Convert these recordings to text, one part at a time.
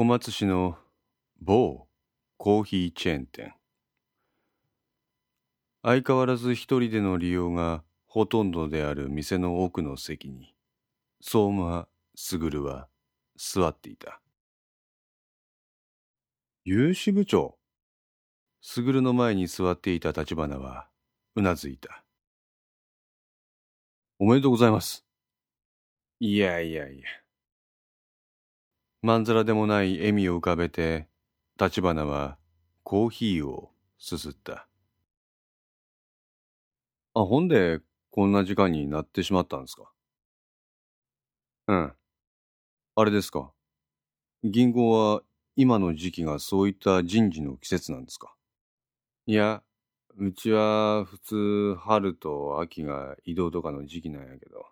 小松市の某コーヒーチェーン店。相変わらず一人での利用がほとんどである店の奥の席に相馬卓は座っていた。有志部長。卓の前に座っていた立花はうなずいた。おめでとうございます。いやいやいや。まんざらでもない笑みを浮かべて、立花はコーヒーをすすった。あ、ほんで、こんな時間になってしまったんですか？うん。あれですか。銀行は今の時期がそういった人事の季節なんですか？いや、うちは普通春と秋が移動とかの時期なんやけど。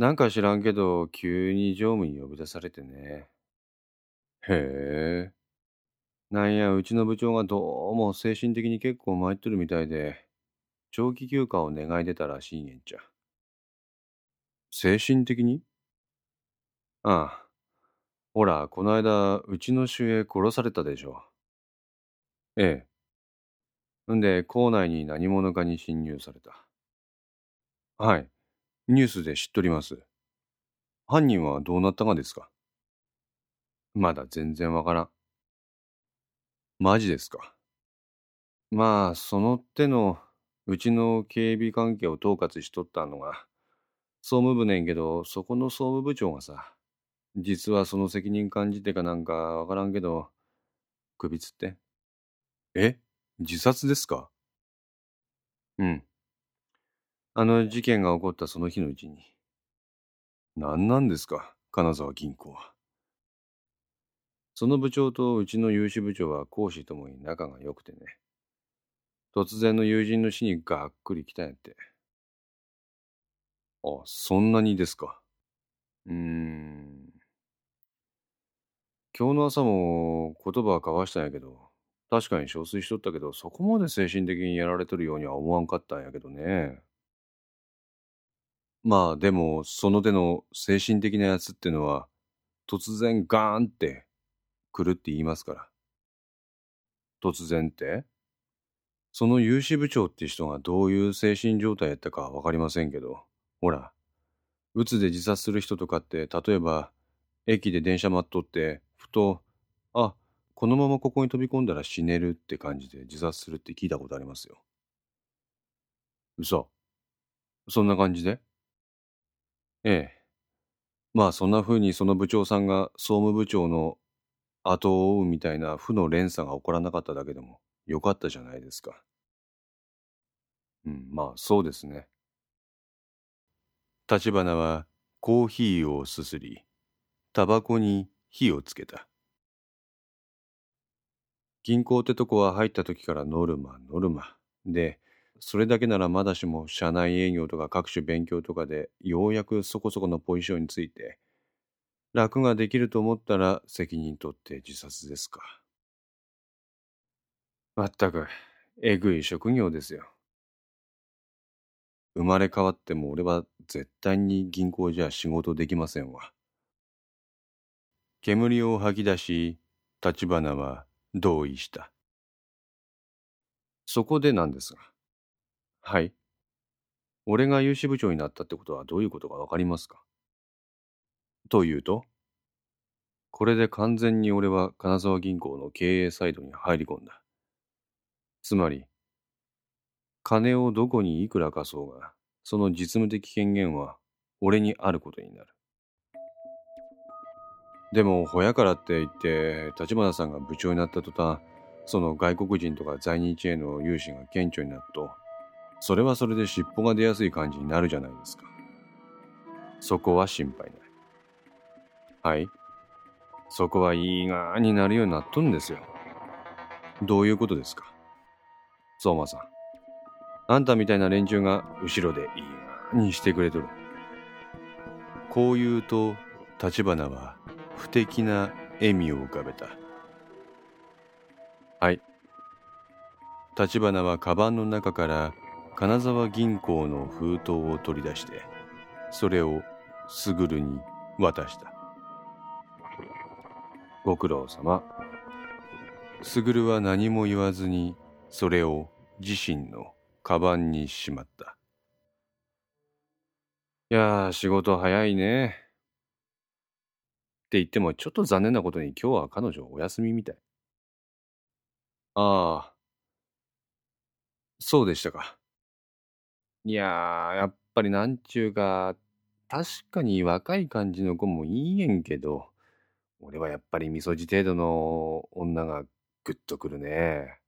なんか知らんけど、急に常務に呼び出されてね。へえ。なんや、うちの部長がどうも精神的に結構参っとるみたいで、長期休暇を願い出たらしいんやんちゃ。精神的に？ああ。ほら、この間、うちの主衛殺されたでしょ。ええ。んで、校内に何者かに侵入された。はい。ニュースで知っとります。犯人はどうなったがですか？まだ全然わからん。マジですか？まあ、その手の、うちの警備関係を統括しとったのが、総務部ねんけど、そこの総務部長がさ、実はその責任感じてかなんかわからんけど、首つって。え？自殺ですか？うん。あの事件が起こったその日のうちに。何なんですか、金沢銀行は。その部長とうちの有志部長は講師ともに仲が良くてね。突然の友人の死にがっくり来たんやって。あ、そんなにですか。うーん。今日の朝も言葉は交わしたんやけど、確かに憔悴しとったけど、そこまで精神的にやられてるようには思わんかったんやけどね。まあでも、その手の精神的なやつってのは、突然ガーンって来るって言いますから。突然って？その有志部長って人がどういう精神状態やったかわかりませんけど、ほら、うつで自殺する人とかって、例えば、駅で電車待っとって、ふと、あ、このままここに飛び込んだら死ねるって感じで自殺するって聞いたことありますよ。嘘。そんな感じで？ええ。まあそんな風にその部長さんが総務部長の後を追うみたいな負の連鎖が起こらなかっただけでもよかったじゃないですか。うん、まあそうですね。立花はコーヒーをすすり、タバコに火をつけた。銀行ってとこは入った時からノルマノルマで、それだけならまだしも社内営業とか各種勉強とかでようやくそこそこのポジションについて楽ができると思ったら責任取って自殺ですか？まったく、えぐい職業ですよ。生まれ変わっても俺は絶対に銀行じゃ仕事できませんわ。煙を吐き出し、立花は同意した。そこでなんですが。はい。俺が有志部長になったってことはどういうことかわかりますか？というとこれで完全に俺は金沢銀行の経営サイドに入り込んだ。つまり、金をどこにいくら貸そうが、その実務的権限は俺にあることになる。でも、ほやからって言って、立花さんが部長になった途端、その外国人とか在日への融資が顕著になると、それはそれで尻尾が出やすい感じになるじゃないですか。そこは心配ない。はい。そこはいいがーになるようになっとんですよ。どういうことですか？相馬さん。あんたみたいな連中が後ろでいいがーにしてくれとる。こう言うと、立花は不敵な笑みを浮かべた。はい。立花はカバンの中から金沢銀行の封筒を取り出してそれを卓に渡したご苦労様。すぐるは何も言わずに、それを自身のカバンにしまった。いやー、仕事早いね。って言っても、ちょっと残念なことに今日は彼女お休みみたい。ああ、そうでしたか。いやー、やっぱりなんちゅうか、確かに若い感じの子もいいえんけど、俺はやっぱりみそじ程度の女がグッとくるね。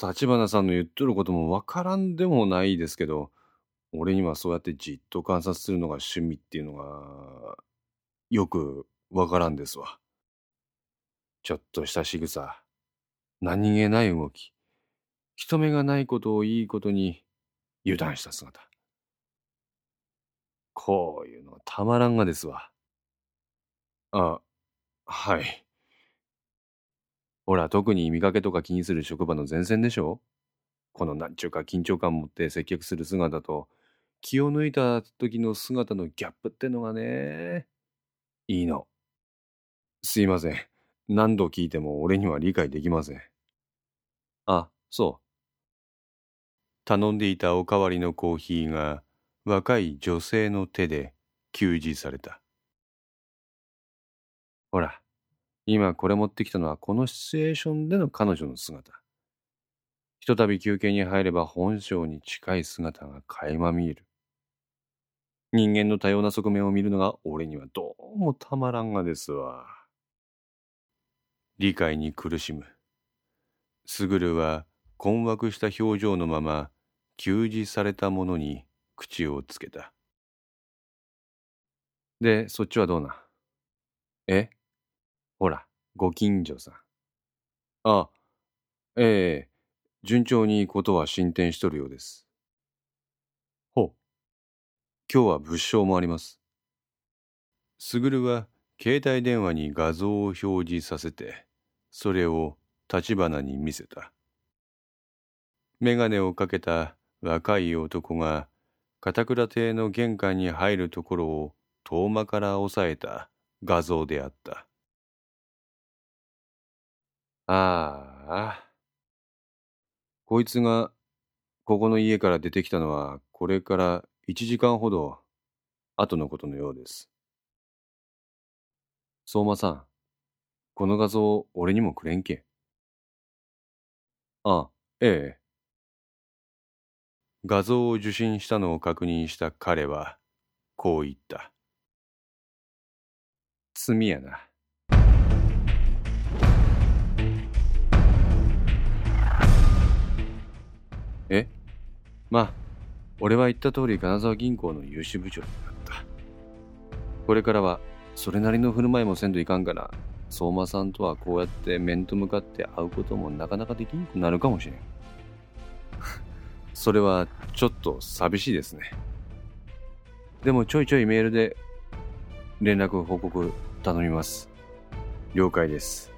立花さんの言っとることもわからんでもないですけど、俺にはそうやってじっと観察するのが趣味っていうのが、よくわからんですわ。ちょっとした仕草、何気ない動き、人目がないことをいいことに油断した姿。こういうのたまらんがですわ。あ、はい。ほら、特に見かけとか気にする職場の前線でしょ？このなんちゅうか緊張感持って接客する姿と、気を抜いた時の姿のギャップってのがね、いいの。すいません。何度聞いても俺には理解できません。あ、そう。頼んでいたおかわりのコーヒーが若い女性の手で給仕された。ほら、今これ持ってきたのはこのシチュエーションでの彼女の姿。ひとたび休憩に入れば本性に近い姿が垣間見える。人間の多様な側面を見るのが俺にはどうもたまらんがですわ。理解に苦しむ。すぐるは困惑した表情のまま給仕されたものに口をつけた。で、そっちはどうなえ？ほら、ご近所さん。あ、ええ、順調にことは進展しとるようです。ほう。今日は物証もあります。すぐるは携帯電話に画像を表示させて、それを立花に見せた。眼鏡をかけた若い男が片倉邸の玄関に入るところを遠間から押さえた画像であった。ああ。こいつがここの家から出てきたのはこれから1時間ほど後のことのようです。相馬さん、この画像俺にもくれんけ。あ、ええ。画像を受信したのを確認した彼は、こう言った。罪やな。え？まあ、俺は言った通り金沢銀行の融資部長になった。これからは、それなりの振る舞いもせんといかんから、相馬さんとはこうやって面と向かって会うこともなかなかできんくなるかもしれん。それはちょっと寂しいですね。でもちょいちょいメールで連絡報告頼みます。了解です。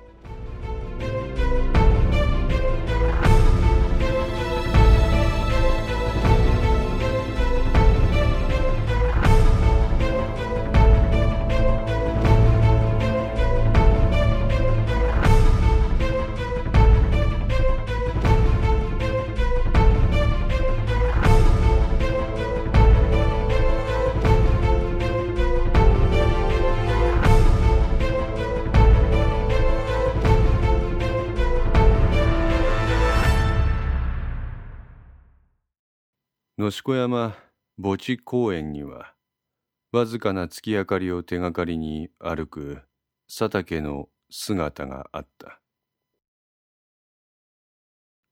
野子山墓地公園にはわずかな月明かりを手がかりに歩く佐竹の姿があった。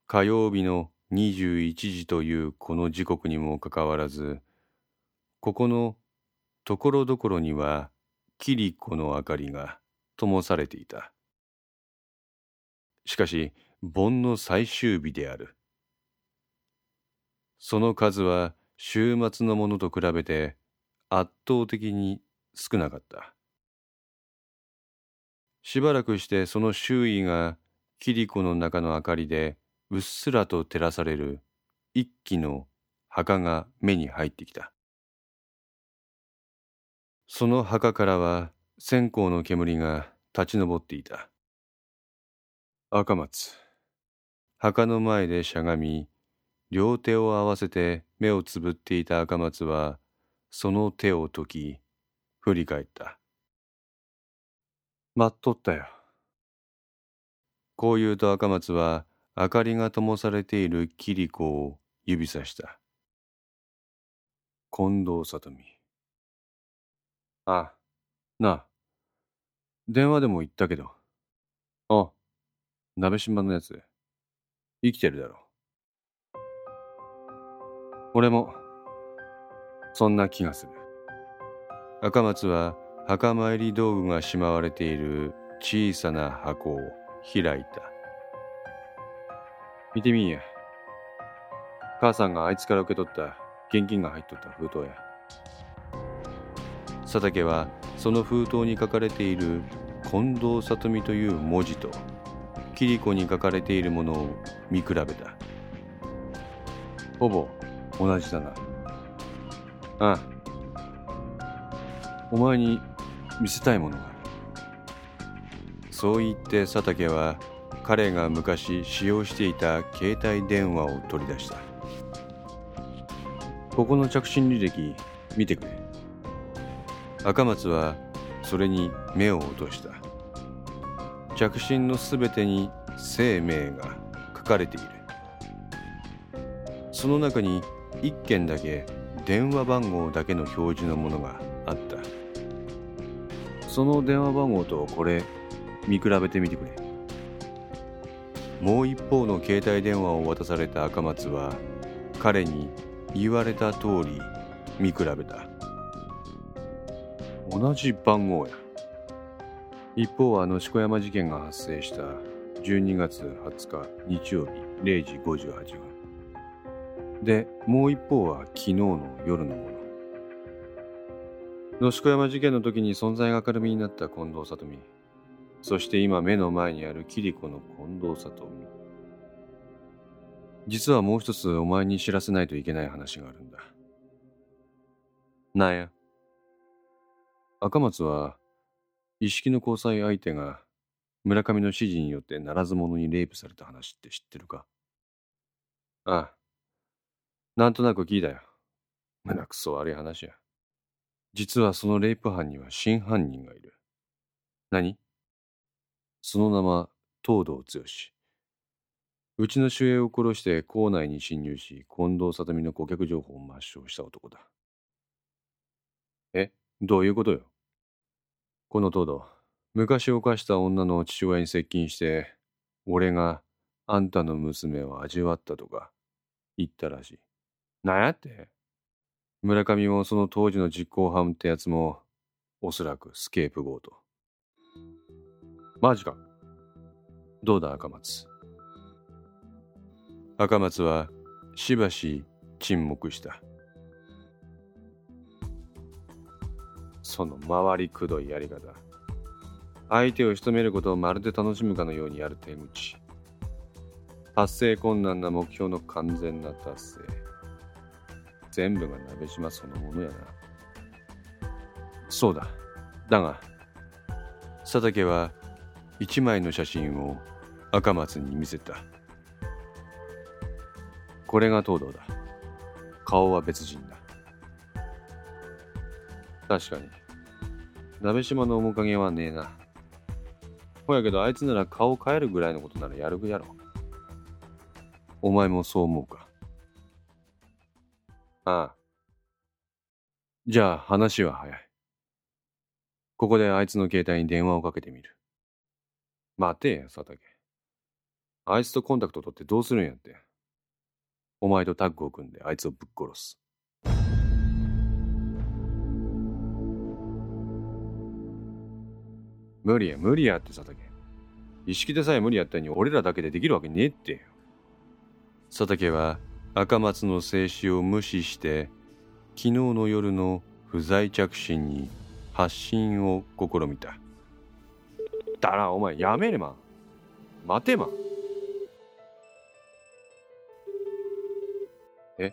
火曜日の21時というこの時刻にもかかわらずここのところどころには桐子の明かりが灯されていた。しかし盆の最終日である。その数は週末のものと比べて圧倒的に少なかった。しばらくしてその周囲が桐子の中の明かりでうっすらと照らされる一機の墓が目に入ってきた。その墓からは線香の煙が立ち上っていた。赤松。墓の前でしゃがみ、両手を合わせて目をつぶっていた赤松は、その手を解き、振り返った。待っとったよ。こう言うと赤松は、明かりが灯されている桐子を指さした。近藤里美。ああ、なあ。電話でも言ったけど。あ、鍋島のやつ、生きてるだろう。俺も、そんな気がする。赤松は墓参り道具がしまわれている小さな箱を開いた。見てみんや。母さんがあいつから受け取った現金が入っとった封筒や。佐竹はその封筒に書かれている近藤里美という文字と桐子に書かれているものを見比べた。ほぼ同じだな。ああ。お前に見せたいものがある。そう言って佐竹は彼が昔使用していた携帯電話を取り出した。ここの着信履歴見てくれ。赤松はそれに目を落とした。着信のすべてに生命が書かれている。その中に一件だけ電話番号だけの表示のものがあった。その電話番号とこれ見比べてみてくれ。もう一方の携帯電話を渡された赤松は彼に言われた通り見比べた。同じ番号や。一方は野宿山事件が発生した12月20日日曜日0時58分。で、もう一方は昨日の夜のもの。野宿山事件の時に存在が明るみになった近藤里美。そして今目の前にある桐子の近藤里美。実はもう一つお前に知らせないといけない話があるんだ。なんや？赤松は、一式の交際相手が村上の指示によってならず者にレイプされた話って知ってるか？ああ。なんとなく聞いたよ。胸くそ悪い話や。実はそのレイプ犯には真犯人がいる。何？その名は東堂剛。うちの守衛を殺して校内に侵入し、近藤里美の顧客情報を抹消した男だ。え？どういうことよ？この東堂、昔犯した女の父親に接近して、俺があんたの娘を味わったとか言ったらしい。なんやって？村上もその当時の実行犯ってやつも、おそらくスケープゴート。マジか。どうだ赤松？赤松はしばし沈黙した。その回りくどいやり方。相手を仕留めることをまるで楽しむかのようにやる手口。達成困難な目標の完全な達成。全部が鍋島そのものやな。そうだ。だが、佐竹は一枚の写真を赤松に見せた。これが東堂だ。顔は別人だ。確かに。鍋島の面影はねえな。ほやけどあいつなら顔変えるぐらいのことならやるぐやろ。お前もそう思うか。ああ。じゃあ話は早い。ここであいつの携帯に電話をかけてみる。待てよ、佐竹。あいつとコンタクト取ってどうするんやって。お前とタッグを組んであいつをぶっ殺す。無理や、無理やって佐竹。意識でさえ無理やったのに俺らだけでできるわけねえってよ。佐竹は赤松の静止を無視して昨日の夜の不在着信に発信を試みた。だらお前やめれま。待てま。え？